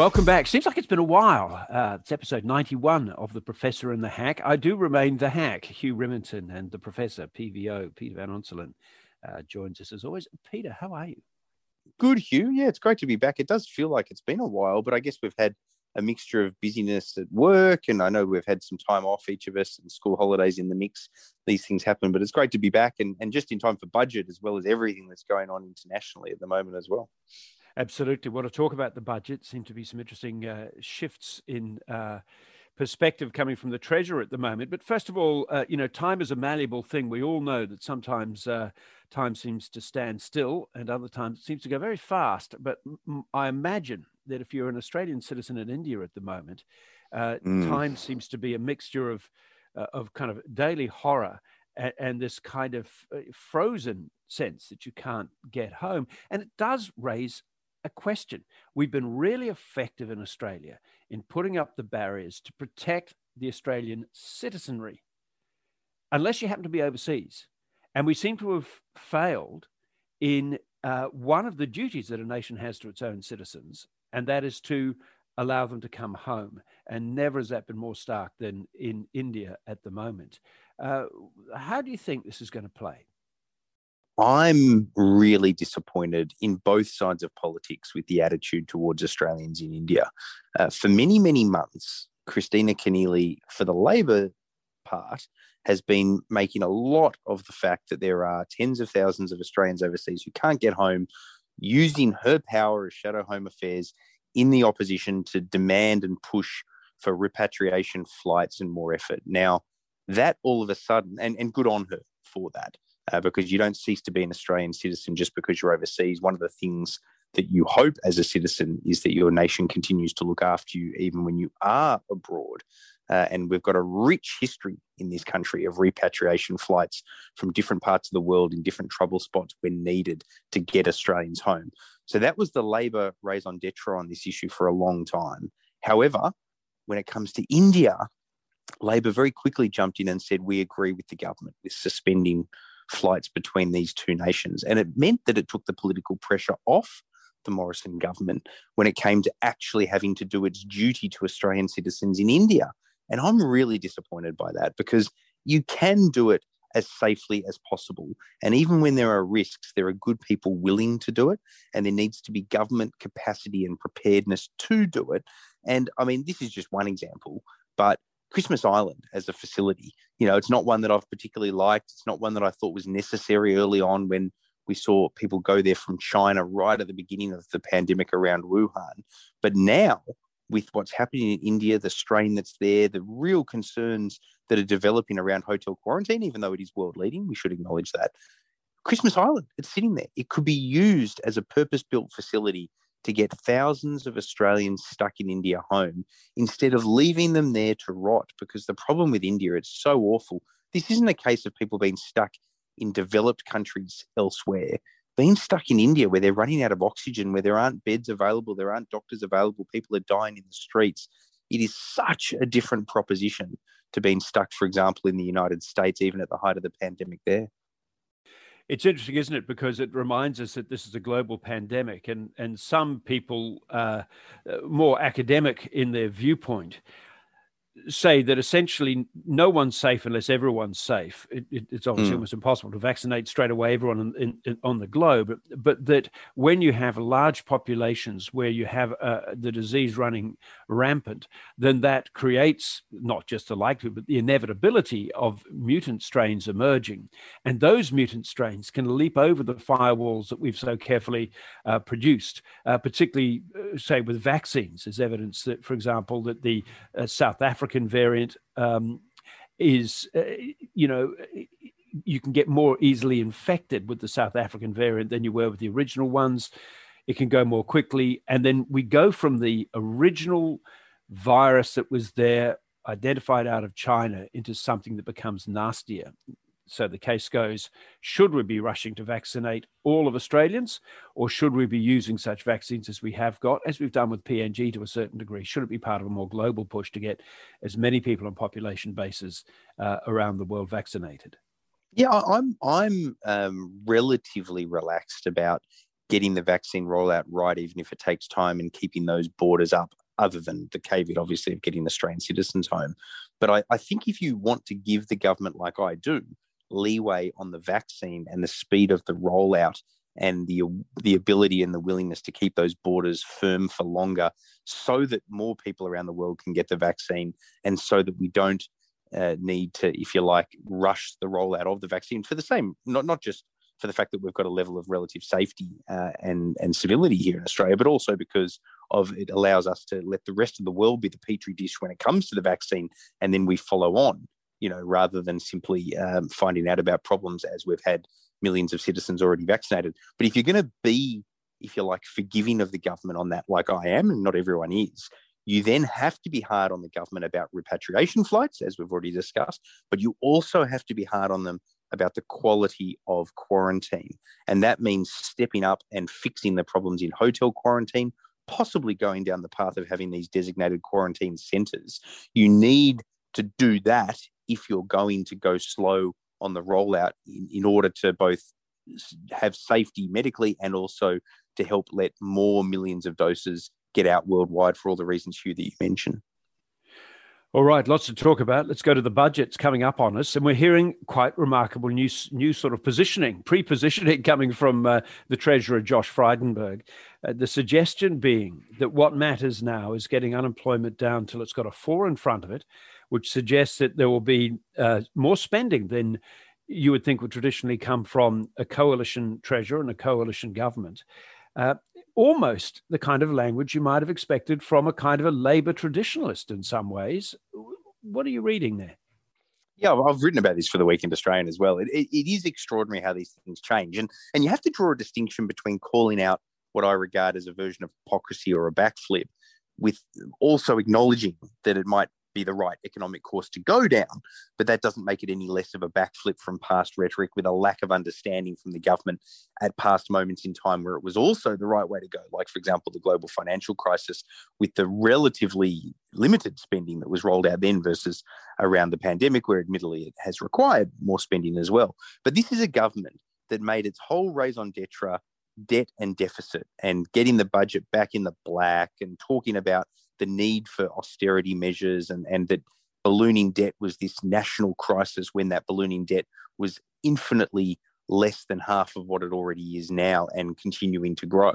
welcome back. Seems like it's been a while. Uh, it's episode 91 of The Professor and the Hack. I do remain the hack, Hugh Riminton, and the Professor, PVO, Peter Van Onselen, uh, joins us as always. Peter, how are you? Good, Hugh. Yeah, it's great to be back. It does feel like it's been a while, but I guess we've had a mixture of busyness at work, and I know we've had some time off, each of us, and school holidays in the mix. These things happen, but it's great to be back and, and just in time for budget as well as everything that's going on internationally at the moment as well. Absolutely. Want to talk about the budget? Seem to be some interesting uh, shifts in uh, perspective coming from the treasurer at the moment. But first of all, uh, you know, time is a malleable thing. We all know that sometimes uh, time seems to stand still, and other times it seems to go very fast. But m- I imagine that if you're an Australian citizen in India at the moment, uh, mm. time seems to be a mixture of uh, of kind of daily horror and, and this kind of frozen sense that you can't get home, and it does raise a question. We've been really effective in Australia in putting up the barriers to protect the Australian citizenry, unless you happen to be overseas. And we seem to have failed in uh, one of the duties that a nation has to its own citizens, and that is to allow them to come home. And never has that been more stark than in India at the moment. Uh, how do you think this is going to play? I'm really disappointed in both sides of politics with the attitude towards Australians in India. Uh, for many, many months, Kristina Keneally, for the Labor part, has been making a lot of the fact that there are tens of thousands of Australians overseas who can't get home, using her power as shadow home affairs in the opposition to demand and push for repatriation flights and more effort. Now, that all of a sudden, and, and good on her for that uh, because you don't cease to be an Australian citizen just because you're overseas. One of the things that you hope as a citizen is that your nation continues to look after you even when you are abroad. Uh, and we've got a rich history in this country of repatriation flights from different parts of the world in different trouble spots when needed to get Australians home. So that was the Labor raison d'etre on this issue for a long time. However, when it comes to India, Labor very quickly jumped in and said, We agree with the government with suspending flights between these two nations. And it meant that it took the political pressure off the Morrison government when it came to actually having to do its duty to Australian citizens in India. And I'm really disappointed by that because you can do it as safely as possible. And even when there are risks, there are good people willing to do it. And there needs to be government capacity and preparedness to do it. And I mean, this is just one example, but Christmas Island as a facility. You know, it's not one that I've particularly liked. It's not one that I thought was necessary early on when we saw people go there from China right at the beginning of the pandemic around Wuhan. But now, with what's happening in India, the strain that's there, the real concerns that are developing around hotel quarantine, even though it is world leading, we should acknowledge that. Christmas Island, it's sitting there. It could be used as a purpose built facility to get thousands of Australians stuck in India home instead of leaving them there to rot. Because the problem with India, it's so awful. This isn't a case of people being stuck in developed countries elsewhere. Being stuck in India where they're running out of oxygen, where there aren't beds available, there aren't doctors available, people are dying in the streets. It is such a different proposition to being stuck, for example, in the United States, even at the height of the pandemic there. It's interesting, isn't it? Because it reminds us that this is a global pandemic, and and some people, uh, uh more academic in their viewpoint, say that essentially no one's safe unless everyone's safe. It, it, it's obviously mm. almost impossible to vaccinate straight away everyone in, in, on the globe, but that when you have large populations where you have uh, the disease running rampant, then that creates not just the likelihood, but the inevitability of mutant strains emerging. And those mutant strains can leap over the firewalls that we've so carefully uh, produced, uh, particularly, uh, say, with vaccines. There's evidence that, for example, that the uh, South African African variant um, is, uh, you know, you can get more easily infected with the South African variant than you were with the original ones. It can go more quickly. And then we go from the original virus that was there, identified out of China, into something that becomes nastier. So the case goes should we be rushing to vaccinate all of Australians, or should we be using such vaccines as we have got, as we've done with PNG to a certain degree? Should it be part of a more global push to get as many people on population bases uh, around the world vaccinated? Yeah, I'm I'm um, relatively relaxed about getting the vaccine rollout right, even if it takes time, and keeping those borders up, other than the caveat, obviously, of getting Australian citizens home. But I, I think if you want to give the government, like I do, leeway on the vaccine and the speed of the rollout and the the ability and the willingness to keep those borders firm for longer so that more people around the world can get the vaccine and so that we don't uh, need to if you like rush the rollout of the vaccine for the same not not just for the fact that we've got a level of relative safety uh, and and civility here in Australia, but also because of it allows us to let the rest of the world be the petri dish when it comes to the vaccine, and then we follow on. You know, rather than simply um, finding out about problems as we've had millions of citizens already vaccinated. But if you're going to be, if you're like, forgiving of the government on that, like I am, and not everyone is, you then have to be hard on the government about repatriation flights, as we've already discussed, but you also have to be hard on them about the quality of quarantine. And that means stepping up and fixing the problems in hotel quarantine, possibly going down the path of having these designated quarantine centres. You need to do that if you're going to go slow on the rollout in, in order to both have safety medically and also to help let more millions of doses get out worldwide for all the reasons, Hugh, that you mentioned. All right, lots to talk about. Let's go to the budgets coming up on us, and we're hearing quite remarkable new, new sort of positioning, pre-positioning coming from uh, the Treasurer Josh Frydenberg. Uh, the suggestion being that what matters now is getting unemployment down till it's got a four in front of it, which suggests that there will be uh, more spending than you would think would traditionally come from a coalition treasurer and a coalition government. Uh, almost the kind of language you might have expected from a kind of a labor traditionalist in some ways. What are you reading there? Yeah, I've written about this for the Weekend Australian as well. It, it, it is extraordinary how these things change, and and you have to draw a distinction between calling out what I regard as a version of hypocrisy or a backflip, with also acknowledging that it might be the right economic course to go down. But that doesn't make it any less of a backflip from past rhetoric with a lack of understanding from the government at past moments in time where it was also the right way to go. Like, for example, the global financial crisis with the relatively limited spending that was rolled out then versus around the pandemic, where admittedly it has required more spending as well. But this is a government that made its whole raison d'etre debt and deficit and getting the budget back in the black and talking about the need for austerity measures and, and that ballooning debt was this national crisis when that ballooning debt was infinitely less than half of what it already is now and continuing to grow.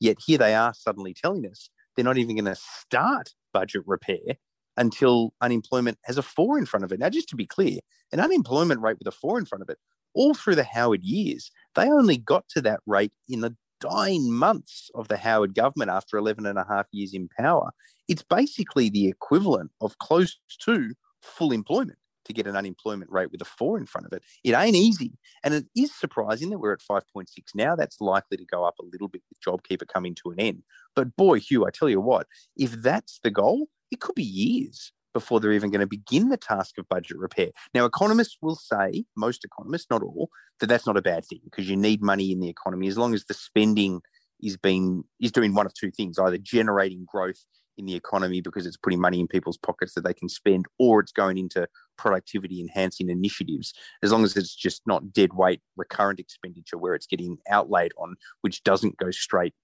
Yet here they are suddenly telling us they're not even going to start budget repair until unemployment has a four in front of it. Now, just to be clear, an unemployment rate with a four in front of it, all through the Howard years, they only got to that rate in the dying months of the Howard government after 11 and a half years in power. It's basically the equivalent of close to full employment to get an unemployment rate with a four in front of it. It ain't easy. And it is surprising that we're at 5.6 now. That's likely to go up a little bit with JobKeeper coming to an end. But boy, Hugh, I tell you what, if that's the goal, it could be years before they're even going to begin the task of budget repair. Now, economists will say, most economists, not all, that that's not a bad thing because you need money in the economy as long as the spending is being is doing one of two things: either generating growth in the economy because it's putting money in people's pockets that they can spend, or it's going into productivity enhancing initiatives. As long as it's just not dead weight recurrent expenditure where it's getting outlaid on, which doesn't go straight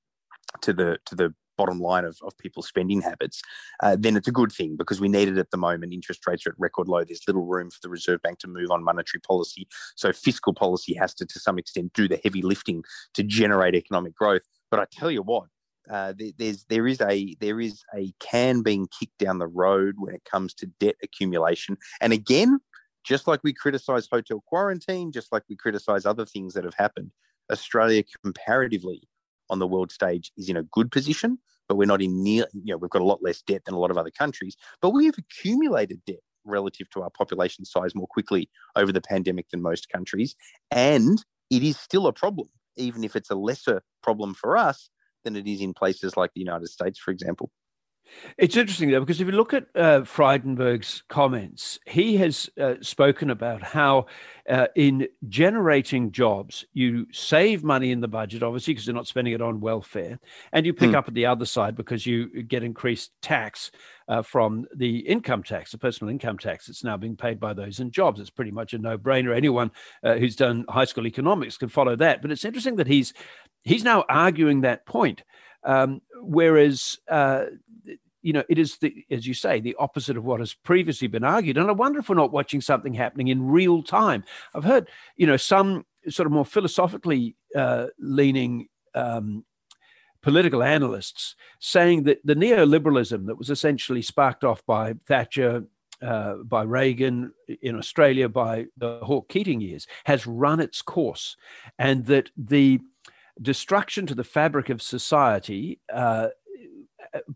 to the to the bottom line of, of people's spending habits, uh, then it's a good thing because we need it at the moment. Interest rates are at record low. There's little room for the Reserve Bank to move on monetary policy. So fiscal policy has to, to some extent, do the heavy lifting to generate economic growth. But I tell you what, uh, there's there is a there is a can being kicked down the road when it comes to debt accumulation. And again, just like we criticize hotel quarantine, just like we criticize other things that have happened, Australia comparatively on the world stage is in a good position, but we're not in near, you know, we've got a lot less debt than a lot of other countries, but we have accumulated debt relative to our population size more quickly over the pandemic than most countries. And it is still a problem, even if it's a lesser problem for us than it is in places like the United States, for example. It's interesting though, because if you look at uh, Frydenberg's comments, he has uh, spoken about how uh, in generating jobs, you save money in the budget, obviously, because you're not spending it on welfare, and you pick mm. up at the other side because you get increased tax uh, from the income tax, the personal income tax that's now being paid by those in jobs. It's pretty much a no brainer. Anyone uh, who's done high school economics can follow that. But it's interesting that he's he's now arguing that point. Um, whereas, uh, you know, it is the, as you say, the opposite of what has previously been argued. And I wonder if we're not watching something happening in real time. I've heard, you know, some sort of more philosophically uh, leaning um, political analysts saying that the neoliberalism that was essentially sparked off by Thatcher, uh, by Reagan in Australia, by the Hawke Keating years, has run its course, and that the destruction to the fabric of society uh,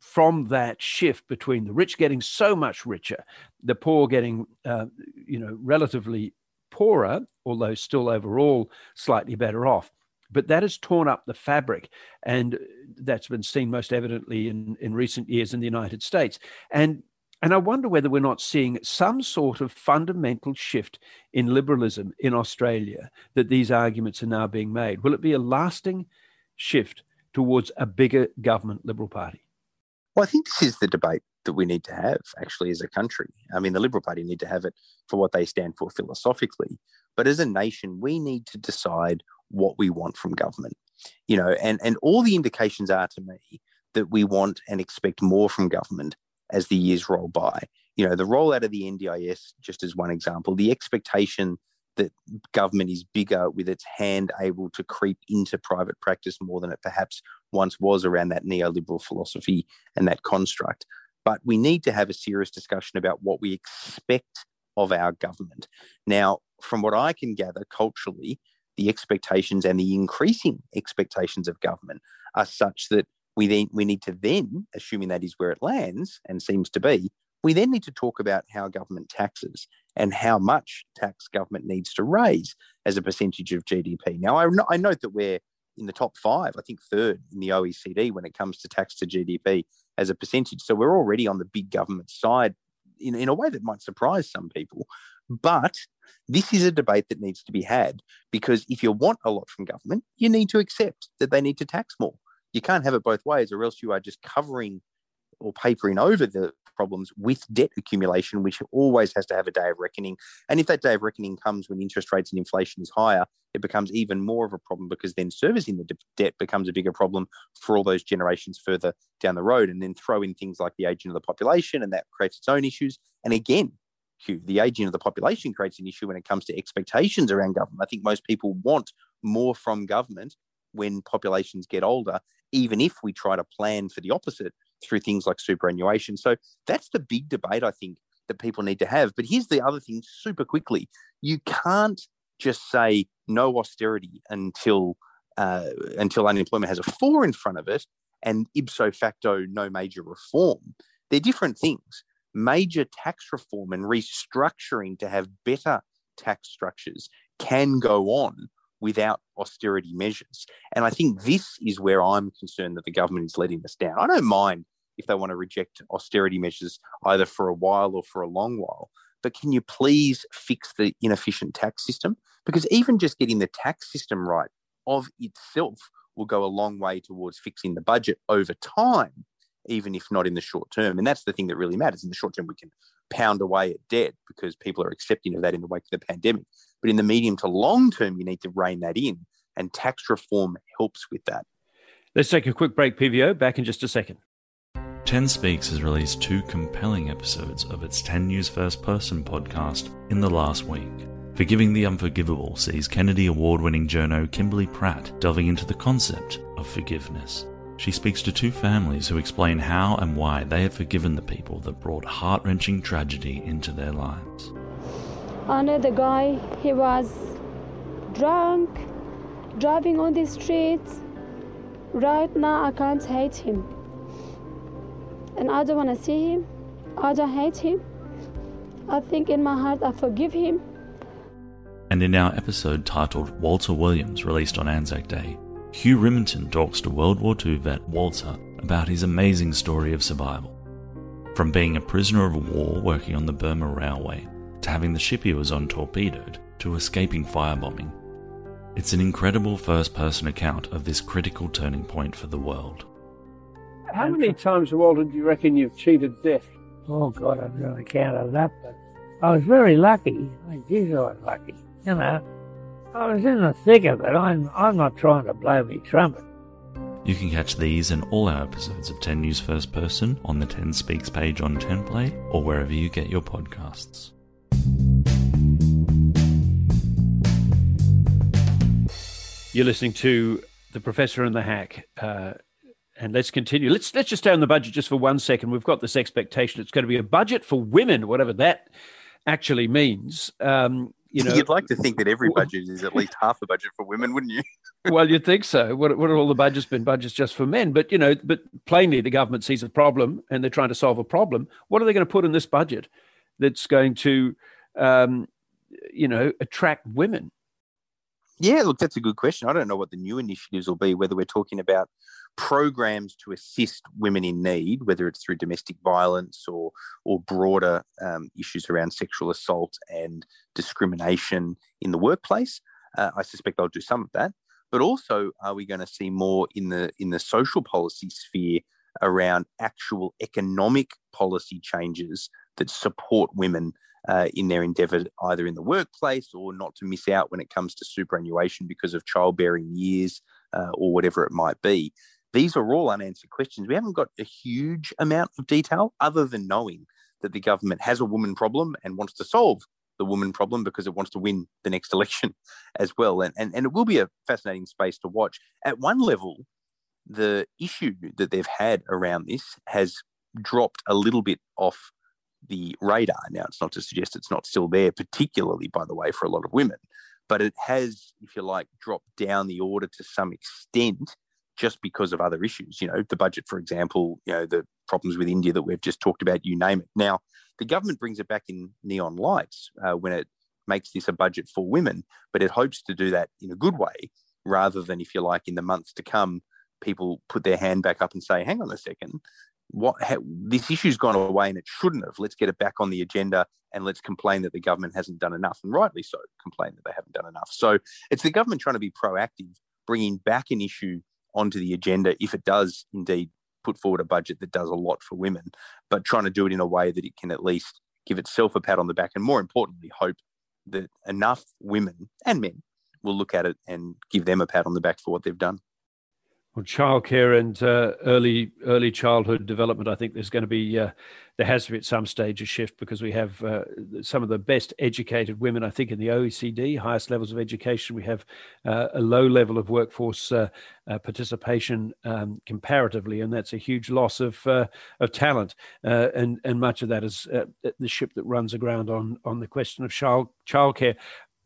from that shift between the rich getting so much richer, the poor getting, uh, you know, relatively poorer, although still overall slightly better off. But that has torn up the fabric, and that's been seen most evidently in, in recent years in the United States. And and I wonder whether we're not seeing some sort of fundamental shift in liberalism in Australia that these arguments are now being made. Will it be a lasting shift towards a bigger government Liberal Party? Well, I think this is the debate that we need to have actually as a country. I mean, the Liberal Party need to have it for what they stand for philosophically, but as a nation, we need to decide what we want from government. You know, and and all the indications are to me that we want and expect more from government as the years roll by. You know, the rollout of the NDIS, just as one example, the expectation that government is bigger with its hand able to creep into private practice more than it perhaps once was around that neoliberal philosophy and that construct. But we need to have a serious discussion about what we expect of our government. Now, from what I can gather culturally, the expectations and the increasing expectations of government are such that we then we need to then, assuming that is where it lands and seems to be, we then need to talk about how government taxes and how much tax government needs to raise as a percentage of GDP. Now, I, I note that we're in the top five, I think third in the OECD when it comes to tax to GDP as a percentage. So we're already on the big government side in, in a way that might surprise some people. But this is a debate that needs to be had because if you want a lot from government, you need to accept that they need to tax more. You can't have it both ways, or else you are just covering or papering over the problems with debt accumulation, which always has to have a day of reckoning. And if that day of reckoning comes when interest rates and inflation is higher, it becomes even more of a problem because then servicing the debt becomes a bigger problem for all those generations further down the road. And then throw in things like the aging of the population, and that creates its own issues. And again, the aging of the population creates an issue when it comes to expectations around government. I think most people want more from government when populations get older, even if we try to plan for the opposite through things like superannuation. So that's the big debate I think that people need to have. But here's the other thing super quickly you can't just say no austerity until uh, until unemployment has a four in front of it and ipso facto no major reform. They're different things. Major tax reform and restructuring to have better tax structures can go on without austerity measures. And I think this is where I'm concerned that the government is letting us down. I don't mind if they want to reject austerity measures either for a while or for a long while. But can you please fix the inefficient tax system? Because even just getting the tax system right of itself will go a long way towards fixing the budget over time, even if not in the short term. And that's the thing that really matters. In the short term, we can pound away at debt because people are accepting of that in the wake of the pandemic. But in the medium to long term, you need to rein that in. And tax reform helps with that. Let's take a quick break, PVO. Back in just a second. 10 Speaks has released two compelling episodes of its 10 News First Person podcast in the last week. Forgiving the Unforgivable sees Kennedy Award winning journo Kimberly Pratt delving into the concept of forgiveness. She speaks to two families who explain how and why they have forgiven the people that brought heart wrenching tragedy into their lives. I know the guy, he was drunk, driving on the streets. Right now, I can't hate him. And I don't want to see him. I don't hate him. I think in my heart I forgive him. And in our episode titled Walter Williams, released on Anzac Day, Hugh Riminton talks to World War II vet Walter about his amazing story of survival. From being a prisoner of war working on the Burma Railway to having the ship he was on torpedoed, to escaping firebombing. It's an incredible first person account of this critical turning point for the world. How many times, Walter, do you reckon you've cheated death? Oh, God, I don't really count that, but I was very lucky. I geez, I was lucky, you know. I was in the thick of it. I'm, I'm not trying to blow me trumpet. You can catch these and all our episodes of 10 News First Person on the 10 Speaks page on 10 Play or wherever you get your podcasts. You're listening to the Professor and the Hack. Uh, and let's continue. Let's let's just stay on the budget just for one second. We've got this expectation it's going to be a budget for women, whatever that actually means. Um, you know, you'd like to think that every budget is at least half a budget for women, wouldn't you? well, you'd think so. What what are all the budgets been? Budgets just for men, but you know, but plainly the government sees a problem and they're trying to solve a problem. What are they going to put in this budget that's going to, um, you know, attract women? Yeah, look, that's a good question. I don't know what the new initiatives will be, whether we're talking about programs to assist women in need, whether it's through domestic violence or or broader um, issues around sexual assault and discrimination in the workplace. Uh, I suspect they'll do some of that, but also are we going to see more in the in the social policy sphere around actual economic policy changes that support women uh, in their endeavour, either in the workplace or not to miss out when it comes to superannuation because of childbearing years uh, or whatever it might be. These are all unanswered questions. We haven't got a huge amount of detail other than knowing that the government has a woman problem and wants to solve the woman problem because it wants to win the next election as well. And, and, and it will be a fascinating space to watch. At one level, the issue that they've had around this has dropped a little bit off the radar. Now, it's not to suggest it's not still there, particularly, by the way, for a lot of women, but it has, if you like, dropped down the order to some extent just because of other issues. You know, the budget, for example, you know, the problems with India that we've just talked about, you name it. Now, the government brings it back in neon lights uh, when it makes this a budget for women, but it hopes to do that in a good way rather than, if you like, in the months to come, people put their hand back up and say, hang on a second, what this issue's gone away and it shouldn't have. Let's get it back on the agenda and let's complain that the government hasn't done enough, and rightly so, complain that they haven't done enough. So it's the government trying to be proactive, bringing back an issue onto the agenda if it does indeed put forward a budget that does a lot for women, but trying to do it in a way that it can at least give itself a pat on the back and more importantly, hope that enough women and men will look at it and give them a pat on the back for what they've done. Well, childcare and uh, early early childhood development, I think there's going to be uh, there has to be at some stage a shift because we have uh, some of the best educated women, I think, in the OECD, highest levels of education. We have uh, a low level of workforce uh, uh, participation um, comparatively, and that's a huge loss of of talent. and and much of that is the ship that runs aground on on the question of child childcare.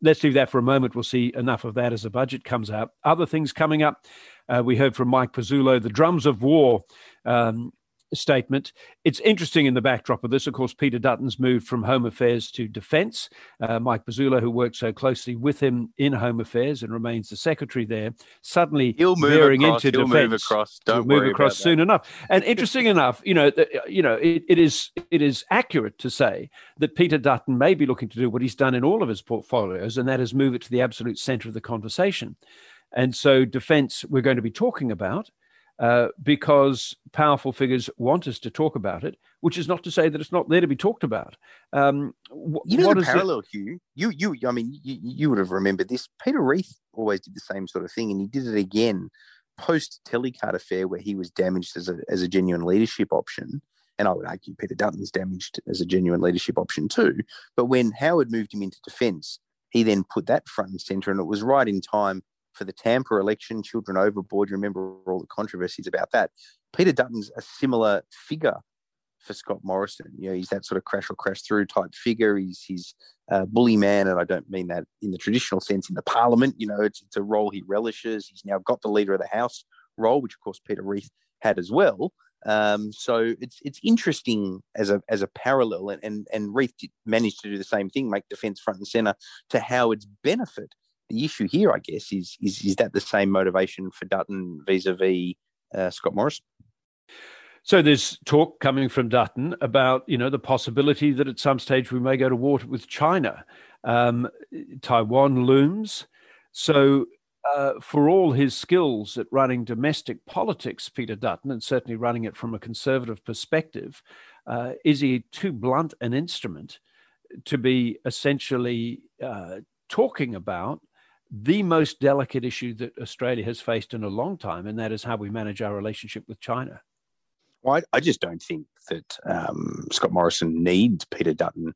Let's leave that for a moment. We'll see enough of that as the budget comes out. Other things coming up. Uh, we heard from Mike Pezzullo, the drums of war um, statement. It's interesting in the backdrop of this. Of course, Peter Dutton's moved from Home Affairs to Defence. Uh, Mike Pezzullo, who worked so closely with him in Home Affairs and remains the secretary there, suddenly he'll move veering across, into he'll defence. Move across. Don't he'll move across soon that. enough. And interesting enough, you know, you know, it, it is it is accurate to say that Peter Dutton may be looking to do what he's done in all of his portfolios, and that is move it to the absolute centre of the conversation. And so, defense, we're going to be talking about uh, because powerful figures want us to talk about it, which is not to say that it's not there to be talked about. Um, wh- you know the parallel? Hugh. You, you, I mean, you, you would have remembered this. Peter Reith always did the same sort of thing, and he did it again post Telecard affair, where he was damaged as a as a genuine leadership option. And I would argue Peter Dutton's damaged as a genuine leadership option too. But when Howard moved him into defence, he then put that front and centre, and it was right in time for the Tampa election, Children Overboard. You remember all the controversies about that. Peter Dutton's a similar figure for Scott Morrison. You know, he's that sort of crash or crash through type figure. He's he's a bully man, and I don't mean that in the traditional sense in the Parliament. You know, it's it's a role he relishes. He's now got the leader of the House role, which of course Peter Reith had as well. Um, so it's it's interesting as a as a parallel, and and, and Reith managed to do the same thing, make defence front and centre to Howard's benefit the issue here, I guess, is is is that the same motivation for Dutton vis-a-vis uh, Scott Morrison? So there's talk coming from Dutton about you know the possibility that at some stage we may go to war with China. Um, Taiwan looms. So uh, for all his skills at running domestic politics, Peter Dutton, and certainly running it from a conservative perspective, uh, is he too blunt an instrument to be essentially uh, talking about the most delicate issue that Australia has faced in a long time, and that is how we manage our relationship with China. Well, I, I just don't think that um, Scott Morrison needs Peter Dutton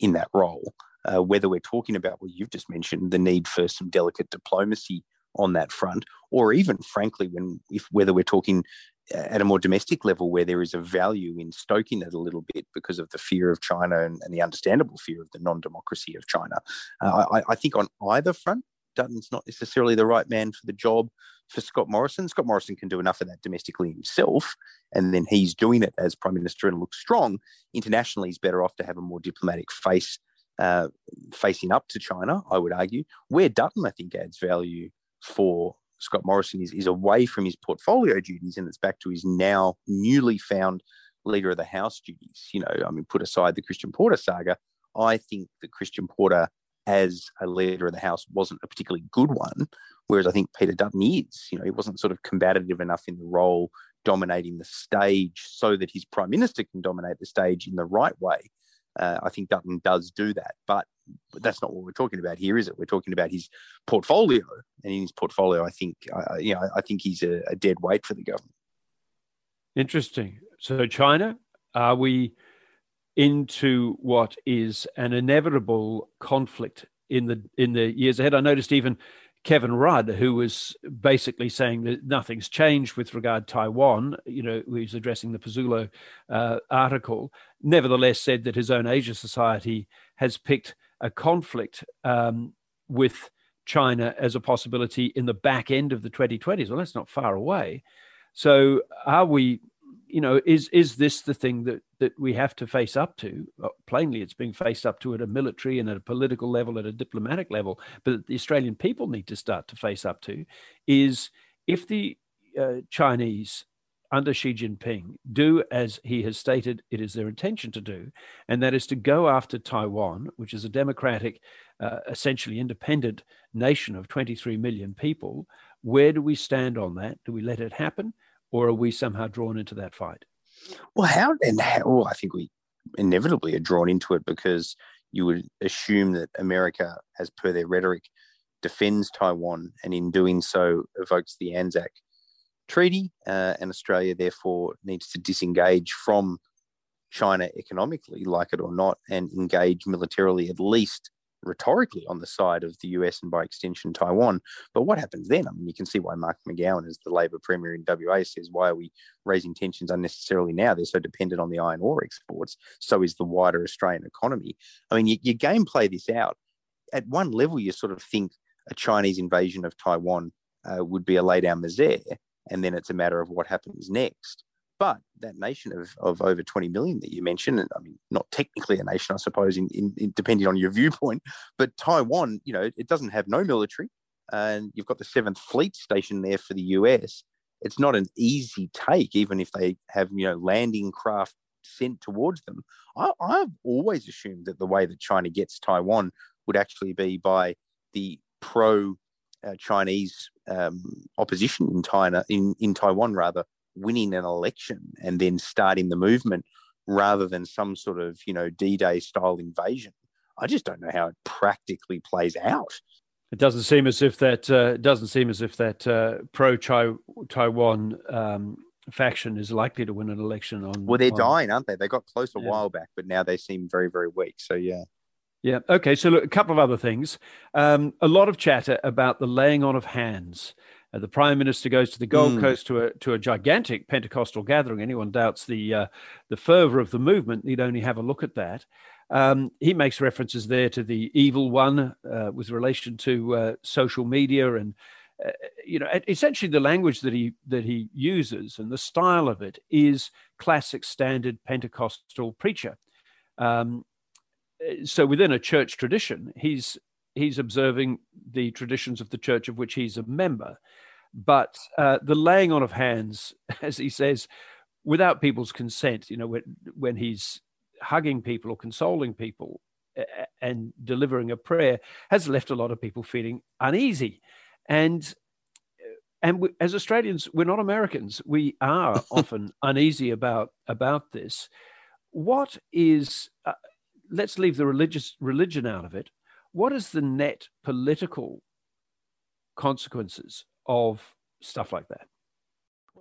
in that role. Uh, whether we're talking about what you've just mentioned, the need for some delicate diplomacy on that front, or even, frankly, when if whether we're talking at a more domestic level where there is a value in stoking it a little bit because of the fear of China and, and the understandable fear of the non-democracy of China. Uh, I, I, think on either front, Dutton's not necessarily the right man for the job for Scott Morrison. Scott Morrison can do enough of that domestically himself, and then he's doing it as Prime Minister and looks strong. Internationally, he's better off to have a more diplomatic face uh, facing up to China, I would argue. Where Dutton, I think, adds value for Scott Morrison is, is away from his portfolio duties and it's back to his now newly found leader of the House duties. You know, I mean, put aside the Christian Porter saga, I think that Christian Porter as a leader of the House wasn't a particularly good one, whereas I think Peter Dutton is. You know, he wasn't sort of combative enough in the role, dominating the stage so that his prime minister can dominate the stage in the right way. Uh, I think Dutton does do that, but, that's not what we're talking about here, is it? We're talking about his portfolio, and in his portfolio, I think, uh, you know, I think he's a, a dead weight for the government. Interesting. So, China, are we into what is an inevitable conflict in the in the years ahead? I noticed even Kevin Rudd, who was basically saying that nothing's changed with regard to Taiwan, you know, he's addressing the Pezzullo uh, article, nevertheless said that his own Asia Society has picked a conflict um, with China as a possibility in the back end of the 2020s. Well, that's not far away. So, are we you know, is is this the thing that that we have to face up to? Well, plainly, it's being faced up to at a military and at a political level, at a diplomatic level. But the Australian people need to start to face up to is if the uh, Chinese under Xi Jinping do as he has stated it is their intention to do, and that is to go after Taiwan, which is a democratic, uh, essentially independent nation of 23 million people. Where do we stand on that? Do we let it happen? Or are we somehow drawn into that fight? Well, how and how? Well, I think we inevitably are drawn into it because you would assume that America, as per their rhetoric, defends Taiwan and in doing so evokes the ANZUS Treaty, uh, and Australia therefore needs to disengage from China economically, like it or not, and engage militarily at least rhetorically on the side of the US and by extension Taiwan. But what happens then? I mean, you can see why Mark McGowan, as the Labor Premier in WA, says, why are we raising tensions unnecessarily now? They're so dependent on the iron ore exports. So is the wider Australian economy. I mean, you, you gameplay this out. At one level, you sort of think a Chinese invasion of Taiwan uh, would be a lay down misère, and then it's a matter of what happens next. But that nation of, of over 20 million that you mentioned, and I mean, not technically a nation, I suppose, in, in, in depending on your viewpoint, but Taiwan, you know, it doesn't have no military, and you've got the Seventh Fleet station there for the US. It's not an easy take, even if they have, you know, landing craft sent towards them. I, I've always assumed that the way that China gets Taiwan would actually be by the pro uh, Chinese um, opposition in China, in, in Taiwan rather, winning an election and then starting the movement rather than some sort of you know d-day style invasion i just don't know how it practically plays out it doesn't seem as if that uh, doesn't seem as if that uh, pro Taiwan um, faction is likely to win an election on. Well, they're on, dying, aren't they? They got close a yeah. while back, but now they seem very, very weak. So yeah. Yeah. Okay. So look, a couple of other things. Um, a lot of chatter about the laying on of hands uh, the prime minister goes to the Gold mm. Coast to a to a gigantic Pentecostal gathering. Anyone doubts the uh, the fervor of the movement need only have a look at that. Um, he makes references there to the evil one uh, with relation to uh, social media and uh, you know essentially the language that he that he uses and the style of it is classic standard Pentecostal preacher. Um, so within a church tradition, he's he's observing the traditions of the church of which he's a member. But uh, the laying on of hands, as he says, without people's consent, you know, when, when he's hugging people or consoling people and delivering a prayer, has left a lot of people feeling uneasy. And and we, as Australians, we're not Americans. We are often uneasy about about this. What is? Uh, let's leave the religious religion out of it. What is the net political consequences of stuff like that?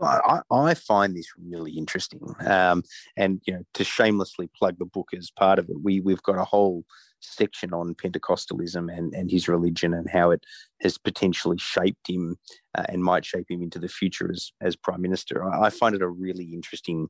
I, I find this really interesting, um, and you know, to shamelessly plug the book as part of it, we we've got a whole section on Pentecostalism and, and his religion and how it has potentially shaped him uh, and might shape him into the future as as prime minister. I, I find it a really interesting,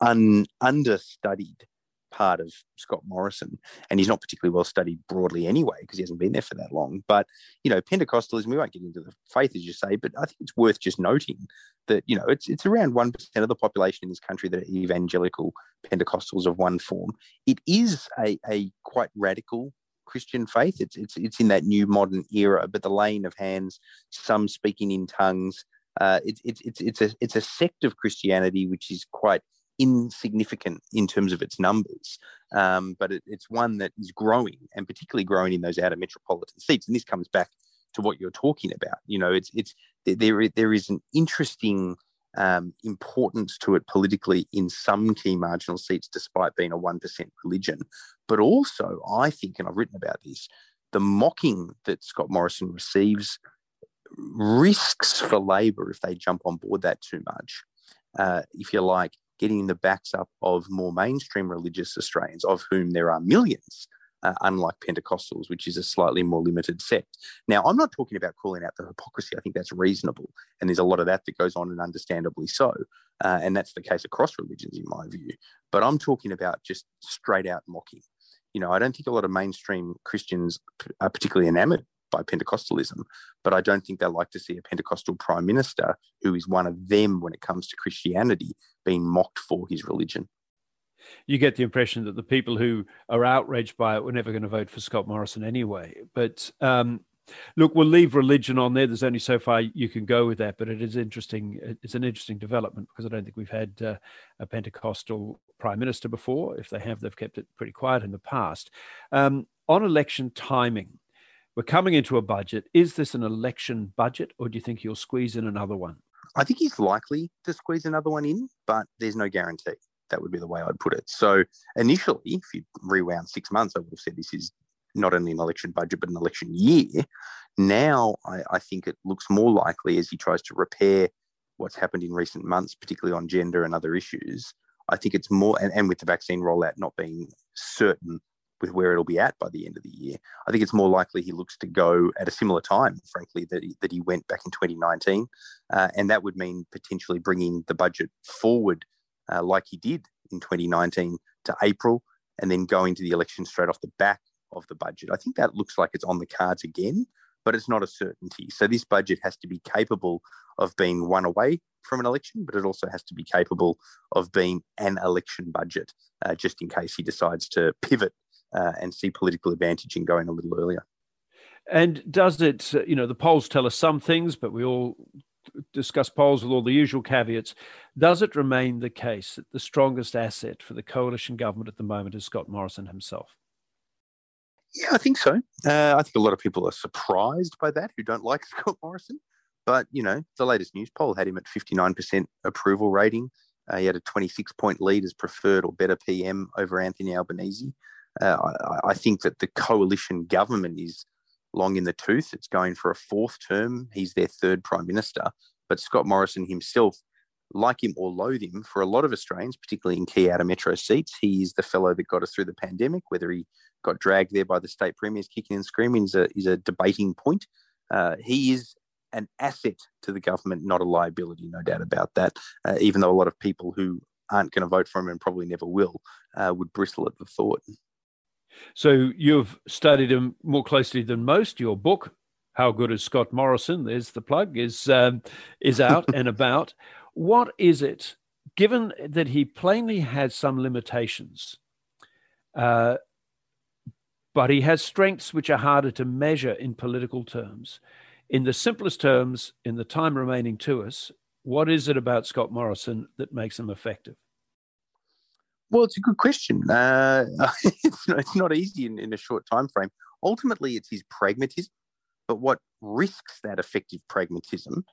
un, understudied part of Scott Morrison, and he's not particularly well studied broadly anyway because he hasn't been there for that long. But you know, Pentecostalism, we won't get into the faith as you say, but I think it's worth just noting that you know it's it's around one percent of the population in this country that are evangelical Pentecostals of one form. It is a, a quite radical Christian faith. It's it's it's in that new modern era, but the laying of hands, some speaking in tongues. Uh, it's it's it's it's a it's a sect of Christianity which is quite insignificant in terms of its numbers, um, but it, it's one that is growing and particularly growing in those outer metropolitan seats. And this comes back to what you're talking about. You know, it's it's there there is an interesting um, importance to it politically in some key marginal seats, despite being a one percent religion. But also, I think, and I've written about this, the mocking that Scott Morrison receives risks for Labor if they jump on board that too much. Uh, if you like, getting the backs up of more mainstream religious Australians, of whom there are millions, uh, unlike Pentecostals, which is a slightly more limited sect. Now, I'm not talking about calling out the hypocrisy. I think that's reasonable. And there's a lot of that that goes on, and understandably so. Uh, and that's the case across religions, in my view. But I'm talking about just straight out mocking. You know, I don't think a lot of mainstream Christians are particularly enamored by Pentecostalism, but I don't think they like to see a Pentecostal prime minister who is one of them when it comes to Christianity being mocked for his religion. You get the impression that the people who are outraged by it were never going to vote for Scott Morrison anyway. But um, look, we'll leave religion on there. There's only so far you can go with that, but it is interesting. It's an interesting development because I don't think we've had uh, a Pentecostal prime minister before. If they have, they've kept it pretty quiet in the past. Um, on election timing, we're coming into a budget. Is this an election budget, or do you think he'll squeeze in another one? I think he's likely to squeeze another one in, but there's no guarantee. That would be the way I'd put it. So initially, if you rewound six months, I would have said this is not only an election budget, but an election year. Now, I, I think it looks more likely as he tries to repair what's happened in recent months, particularly on gender and other issues. I think it's more, and, and with the vaccine rollout not being certain with where it'll be at by the end of the year. I think it's more likely he looks to go at a similar time, frankly, that he, that he went back in 2019. Uh, and that would mean potentially bringing the budget forward uh, like he did in 2019 to April and then going to the election straight off the back of the budget. I think that looks like it's on the cards again, but it's not a certainty. So this budget has to be capable of being one away from an election, but it also has to be capable of being an election budget, uh, just in case he decides to pivot uh, and see political advantage in going a little earlier. And does it, uh, you know, the polls tell us some things, but we all discuss polls with all the usual caveats. Does it remain the case that the strongest asset for the coalition government at the moment is Scott Morrison himself? Yeah, I think so. Uh, I think a lot of people are surprised by that who don't like Scott Morrison. But, you know, the latest Newspoll had him at 59% approval rating. Uh, he had a 26 point lead as preferred or better PM over Anthony Albanese. Uh, I, I, think that the coalition government is long in the tooth. It's going for a fourth term. He's their third prime minister. But Scott Morrison himself, like him or loathe him, for a lot of Australians, particularly in key outer metro seats, he is the fellow that got us through the pandemic. Whether he got dragged there by the state premiers kicking and screaming is a, is a debating point. Uh, he is an asset to the government, not a liability, no doubt about that. Uh, even though a lot of people who aren't going to vote for him and probably never will uh, would bristle at the thought. So you've studied him more closely than most. Your book, "How Good Is Scott Morrison?" There's the plug is um, is out and about. What is it? Given that he plainly has some limitations, uh, but he has strengths which are harder to measure in political terms. In the simplest terms, in the time remaining to us, what is it about Scott Morrison that makes him effective? Well, it's a good question. Uh, it's, not, easy in, in, a short time frame. Ultimately, it's his pragmatism, but what risks that effective pragmatism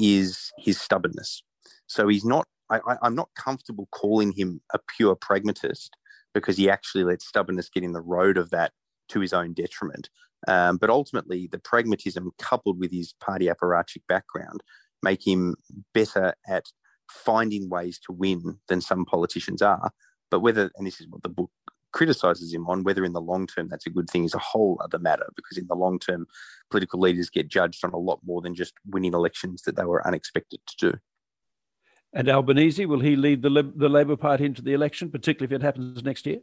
is his stubbornness. So he's not. I, I'm not comfortable calling him a pure pragmatist because he actually lets stubbornness get in the road of that to his own detriment. Um, but ultimately, the pragmatism coupled with his party apparatchik background make him better at finding ways to win than some politicians are. But whether, and this is what the book criticizes him on, whether in the long term that's a good thing is a whole other matter because in the long term, political leaders get judged on a lot more than just winning elections that they were unexpected to do. And Albanese, will he lead the, the Labor Party into the election, particularly if it happens next year?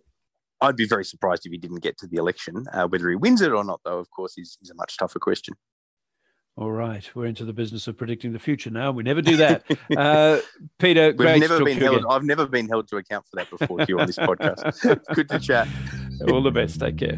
I'd be very surprised if he didn't get to the election. Uh, whether he wins it or not, though, of course, is, is a much tougher question. All right, we're into the business of predicting the future now. We never do that. Uh, Peter, We've never been held. I've never been held to account for that before You on this podcast. Good to chat. All the best. Take care.